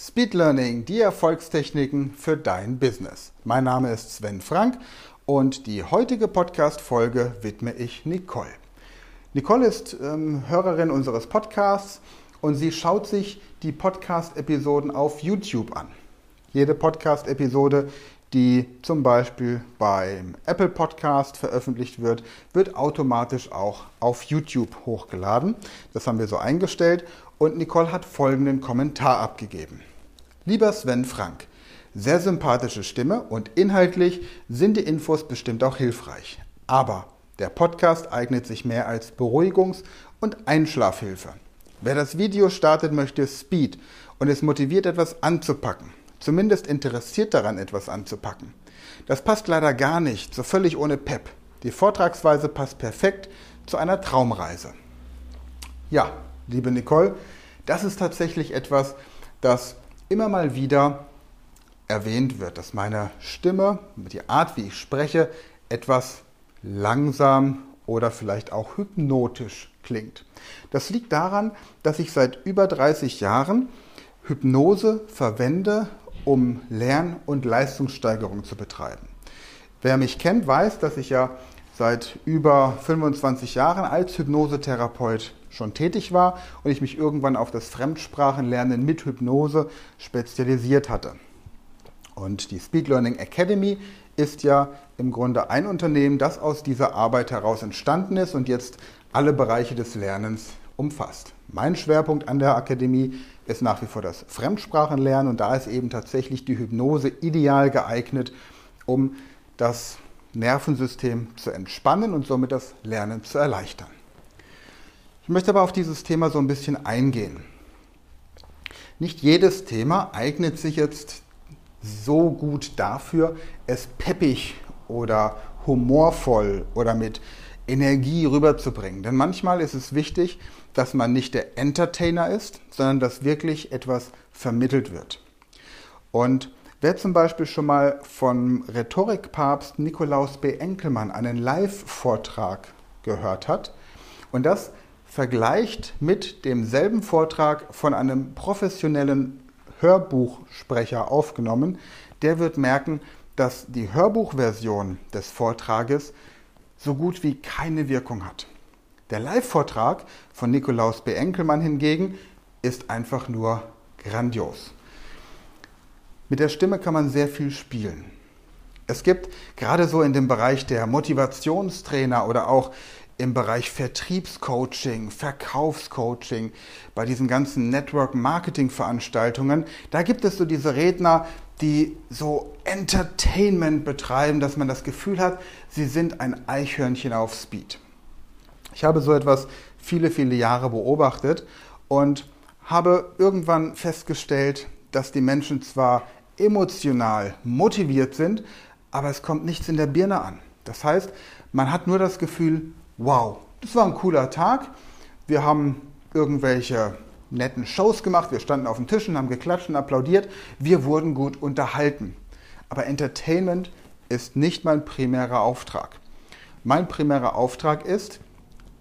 Speed Learning, die Erfolgstechniken für dein Business. Mein Name ist Sven Frank und die heutige Podcast-Folge widme ich Nicole. Nicole ist ähm, Hörerin unseres Podcasts und sie schaut sich die Podcast-Episoden auf YouTube an. Jede Podcast-Episode, die zum Beispiel beim Apple Podcast veröffentlicht wird, wird automatisch auch auf YouTube hochgeladen. Das haben wir so eingestellt und Nicole hat folgenden Kommentar abgegeben. Lieber Sven Frank, sehr sympathische Stimme und inhaltlich sind die Infos bestimmt auch hilfreich. Aber der Podcast eignet sich mehr als Beruhigungs- und Einschlafhilfe. Wer das Video startet, möchte Speed und es motiviert, etwas anzupacken. Zumindest interessiert daran, etwas anzupacken. Das passt leider gar nicht, so völlig ohne Pep. Die Vortragsweise passt perfekt zu einer Traumreise. Ja, liebe Nicole, das ist tatsächlich etwas, das immer mal wieder erwähnt wird, dass meine Stimme, die Art, wie ich spreche, etwas langsam oder vielleicht auch hypnotisch klingt. Das liegt daran, dass ich seit über 30 Jahren Hypnose verwende, um Lern- und Leistungssteigerung zu betreiben. Wer mich kennt, weiß, dass ich ja seit über 25 Jahren als Hypnosetherapeut schon tätig war und ich mich irgendwann auf das Fremdsprachenlernen mit Hypnose spezialisiert hatte. Und die Speed Learning Academy ist ja im Grunde ein Unternehmen, das aus dieser Arbeit heraus entstanden ist und jetzt alle Bereiche des Lernens umfasst. Mein Schwerpunkt an der Akademie ist nach wie vor das Fremdsprachenlernen und da ist eben tatsächlich die Hypnose ideal geeignet, um das Nervensystem zu entspannen und somit das Lernen zu erleichtern. Ich möchte aber auf dieses Thema so ein bisschen eingehen. Nicht jedes Thema eignet sich jetzt so gut dafür, es peppig oder humorvoll oder mit Energie rüberzubringen. Denn manchmal ist es wichtig, dass man nicht der Entertainer ist, sondern dass wirklich etwas vermittelt wird. Und wer zum Beispiel schon mal von Rhetorikpapst Nikolaus B. Enkelmann einen Live-Vortrag gehört hat und das vergleicht mit demselben Vortrag von einem professionellen Hörbuchsprecher aufgenommen, der wird merken, dass die Hörbuchversion des Vortrages so gut wie keine Wirkung hat. Der Live-Vortrag von Nikolaus B. Enkelmann hingegen ist einfach nur grandios. Mit der Stimme kann man sehr viel spielen. Es gibt gerade so in dem Bereich der Motivationstrainer oder auch im Bereich Vertriebscoaching, Verkaufscoaching, bei diesen ganzen Network-Marketing-Veranstaltungen, da gibt es so diese Redner, die so Entertainment betreiben, dass man das Gefühl hat, sie sind ein Eichhörnchen auf Speed. Ich habe so etwas viele, viele Jahre beobachtet und habe irgendwann festgestellt, dass die Menschen zwar emotional motiviert sind, aber es kommt nichts in der Birne an. Das heißt, man hat nur das Gefühl, wow, das war ein cooler Tag. Wir haben irgendwelche netten Shows gemacht, wir standen auf den Tischen, haben geklatscht und applaudiert, wir wurden gut unterhalten. Aber Entertainment ist nicht mein primärer Auftrag. Mein primärer Auftrag ist,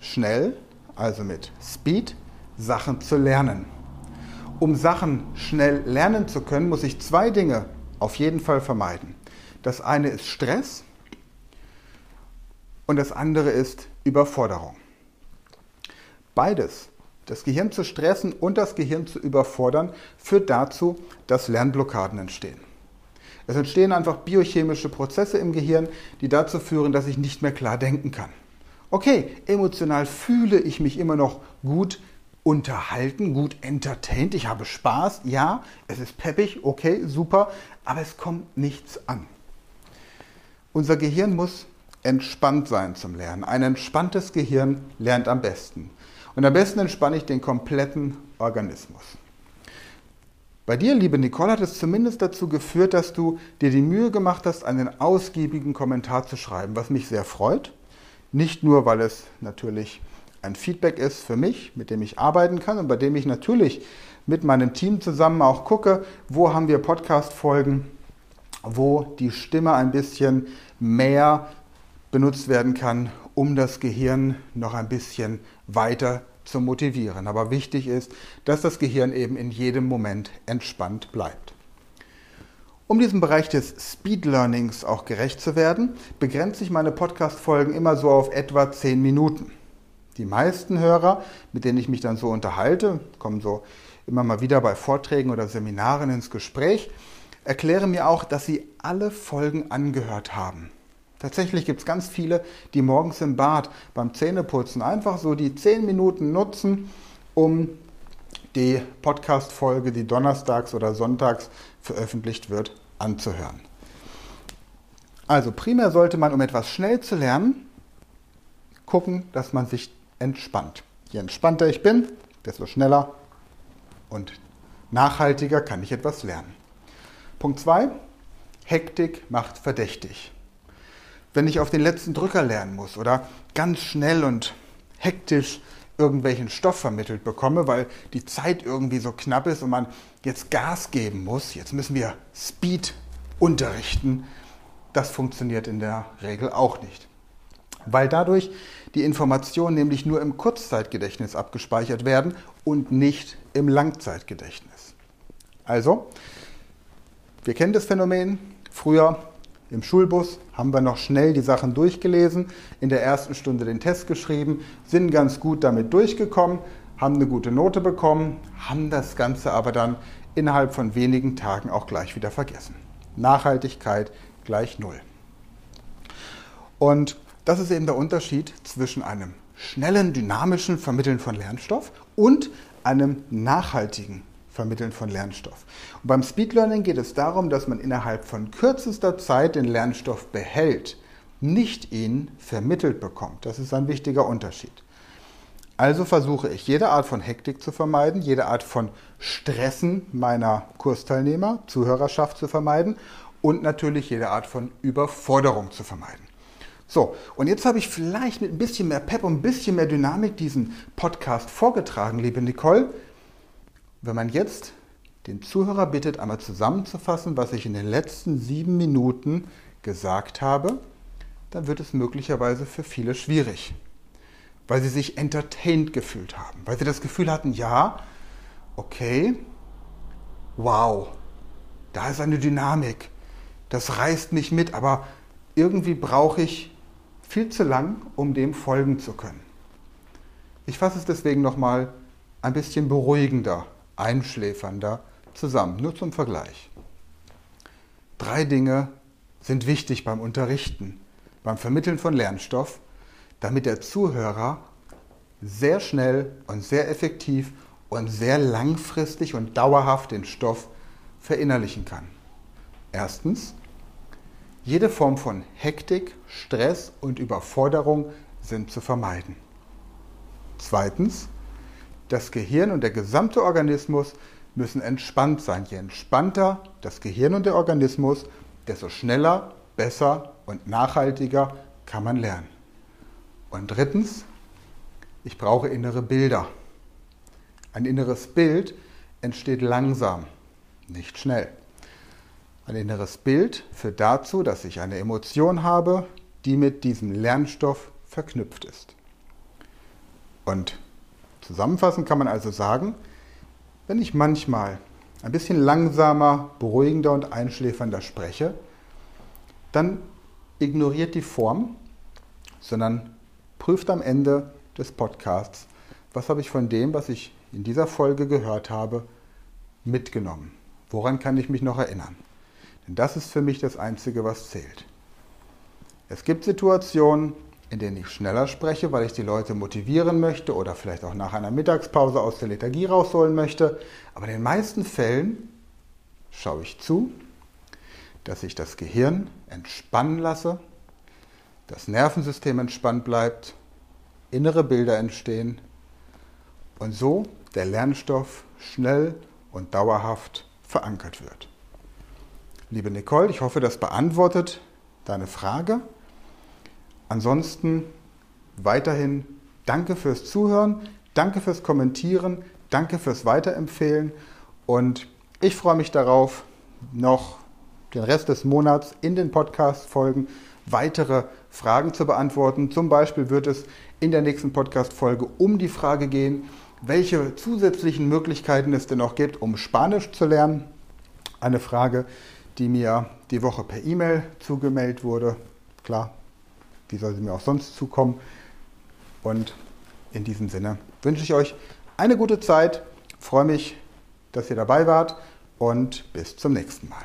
schnell, also mit Speed, Sachen zu lernen. Um Sachen schnell lernen zu können, muss ich zwei Dinge auf jeden Fall vermeiden. Das eine ist Stress und das andere ist Überforderung. Beides, das Gehirn zu stressen und das Gehirn zu überfordern, führt dazu, dass Lernblockaden entstehen. Es entstehen einfach biochemische Prozesse im Gehirn, die dazu führen, dass ich nicht mehr klar denken kann. Okay, emotional fühle ich mich immer noch gut unterhalten, gut entertained, ich habe Spaß, ja, es ist peppig, okay, super, aber es kommt nichts an. Unser Gehirn muss entspannt sein zum Lernen. Ein entspanntes Gehirn lernt am besten. Und am besten entspanne ich den kompletten Organismus. Bei dir, liebe Nicole, hat es zumindest dazu geführt, dass du dir die Mühe gemacht hast, einen ausgiebigen Kommentar zu schreiben, was mich sehr freut. Nicht nur, weil es natürlich ein Feedback ist für mich, mit dem ich arbeiten kann und bei dem ich natürlich mit meinem Team zusammen auch gucke, wo haben wir Podcast-Folgen, wo die Stimme ein bisschen mehr benutzt werden kann, um das Gehirn noch ein bisschen weiter zu motivieren. Aber wichtig ist, dass das Gehirn eben in jedem Moment entspannt bleibt. Um diesem Bereich des Speed Learnings auch gerecht zu werden, begrenze ich meine Podcast-Folgen immer so auf etwa 10 Minuten. Die meisten Hörer, mit denen ich mich dann so unterhalte, kommen so immer mal wieder bei Vorträgen oder Seminaren ins Gespräch, erklären mir auch, dass sie alle Folgen angehört haben. Tatsächlich gibt es ganz viele, die morgens im Bad beim Zähneputzen einfach so die 10 Minuten nutzen, um die Podcast-Folge, die donnerstags oder sonntags veröffentlicht wird, anzuhören. Also primär sollte man, um etwas schnell zu lernen, gucken, dass man sich entspannt. Je entspannter ich bin, desto schneller und nachhaltiger kann ich etwas lernen. Punkt 2. Hektik macht verdächtig. Wenn ich auf den letzten Drücker lernen muss oder ganz schnell und hektisch irgendwelchen Stoff vermittelt bekomme, weil die Zeit irgendwie so knapp ist und man jetzt Gas geben muss, jetzt müssen wir Speed unterrichten, das funktioniert in der Regel auch nicht. Weil dadurch die Informationen nämlich nur im Kurzzeitgedächtnis abgespeichert werden und nicht im Langzeitgedächtnis. Also, wir kennen das Phänomen. Früher im Schulbus haben wir noch schnell die Sachen durchgelesen, in der ersten Stunde den Test geschrieben, sind ganz gut damit durchgekommen, haben eine gute Note bekommen, haben das Ganze aber dann innerhalb von wenigen Tagen auch gleich wieder vergessen. Nachhaltigkeit gleich Null. Und das ist eben der Unterschied zwischen einem schnellen, dynamischen Vermitteln von Lernstoff und einem nachhaltigen Vermitteln von Lernstoff. Und beim Speed Learning geht es darum, dass man innerhalb von kürzester Zeit den Lernstoff behält, nicht ihn vermittelt bekommt. Das ist ein wichtiger Unterschied. Also versuche ich, jede Art von Hektik zu vermeiden, jede Art von Stressen meiner Kursteilnehmer, Zuhörerschaft zu vermeiden und natürlich jede Art von Überforderung zu vermeiden. So, und jetzt habe ich vielleicht mit ein bisschen mehr Pep und ein bisschen mehr Dynamik diesen Podcast vorgetragen, liebe Nicole. Wenn man jetzt den Zuhörer bittet, einmal zusammenzufassen, was ich in den letzten sieben Minuten gesagt habe, dann wird es möglicherweise für viele schwierig, weil sie sich entertained gefühlt haben, weil sie das Gefühl hatten, ja, okay, wow, da ist eine Dynamik, das reißt mich mit, aber irgendwie brauche ich viel zu lang, um dem folgen zu können. Ich fasse es deswegen nochmal ein bisschen beruhigender, einschläfernder zusammen, nur zum Vergleich. Drei Dinge sind wichtig beim Unterrichten, beim Vermitteln von Lernstoff, damit der Zuhörer sehr schnell und sehr effektiv und sehr langfristig und dauerhaft den Stoff verinnerlichen kann. Erstens, jede Form von Hektik, Stress und Überforderung sind zu vermeiden. Zweitens, das Gehirn und der gesamte Organismus müssen entspannt sein. Je entspannter das Gehirn und der Organismus, desto schneller, besser und nachhaltiger kann man lernen. Und drittens, ich brauche innere Bilder. Ein inneres Bild entsteht langsam, nicht schnell. Ein inneres Bild führt dazu, dass ich eine Emotion habe, die mit diesem Lernstoff verknüpft ist. Und zusammenfassend kann man also sagen, wenn ich manchmal ein bisschen langsamer, beruhigender und einschläfernder spreche, dann ignoriert die Form, sondern prüft am Ende des Podcasts, was habe ich von dem, was ich in dieser Folge gehört habe, mitgenommen. Woran kann ich mich noch erinnern? Denn das ist für mich das Einzige, was zählt. Es gibt Situationen, in denen ich schneller spreche, weil ich die Leute motivieren möchte oder vielleicht auch nach einer Mittagspause aus der Lethargie rausholen möchte. Aber in den meisten Fällen schaue ich zu, dass ich das Gehirn entspannen lasse, das Nervensystem entspannt bleibt, innere Bilder entstehen und so der Lernstoff schnell und dauerhaft verankert wird. Liebe Nicole, ich hoffe, das beantwortet deine Frage. Ansonsten weiterhin danke fürs Zuhören, danke fürs Kommentieren, danke fürs Weiterempfehlen und ich freue mich darauf, noch den Rest des Monats in den Podcast-Folgen weitere Fragen zu beantworten. Zum Beispiel wird es in der nächsten Podcast-Folge um die Frage gehen, welche zusätzlichen Möglichkeiten es denn noch gibt, um Spanisch zu lernen. Eine Frage, die mir die Woche per E-Mail zugemeldet wurde. Klar, wie soll sie mir auch sonst zukommen? Und in diesem Sinne wünsche ich euch eine gute Zeit, freue mich, dass ihr dabei wart und bis zum nächsten Mal.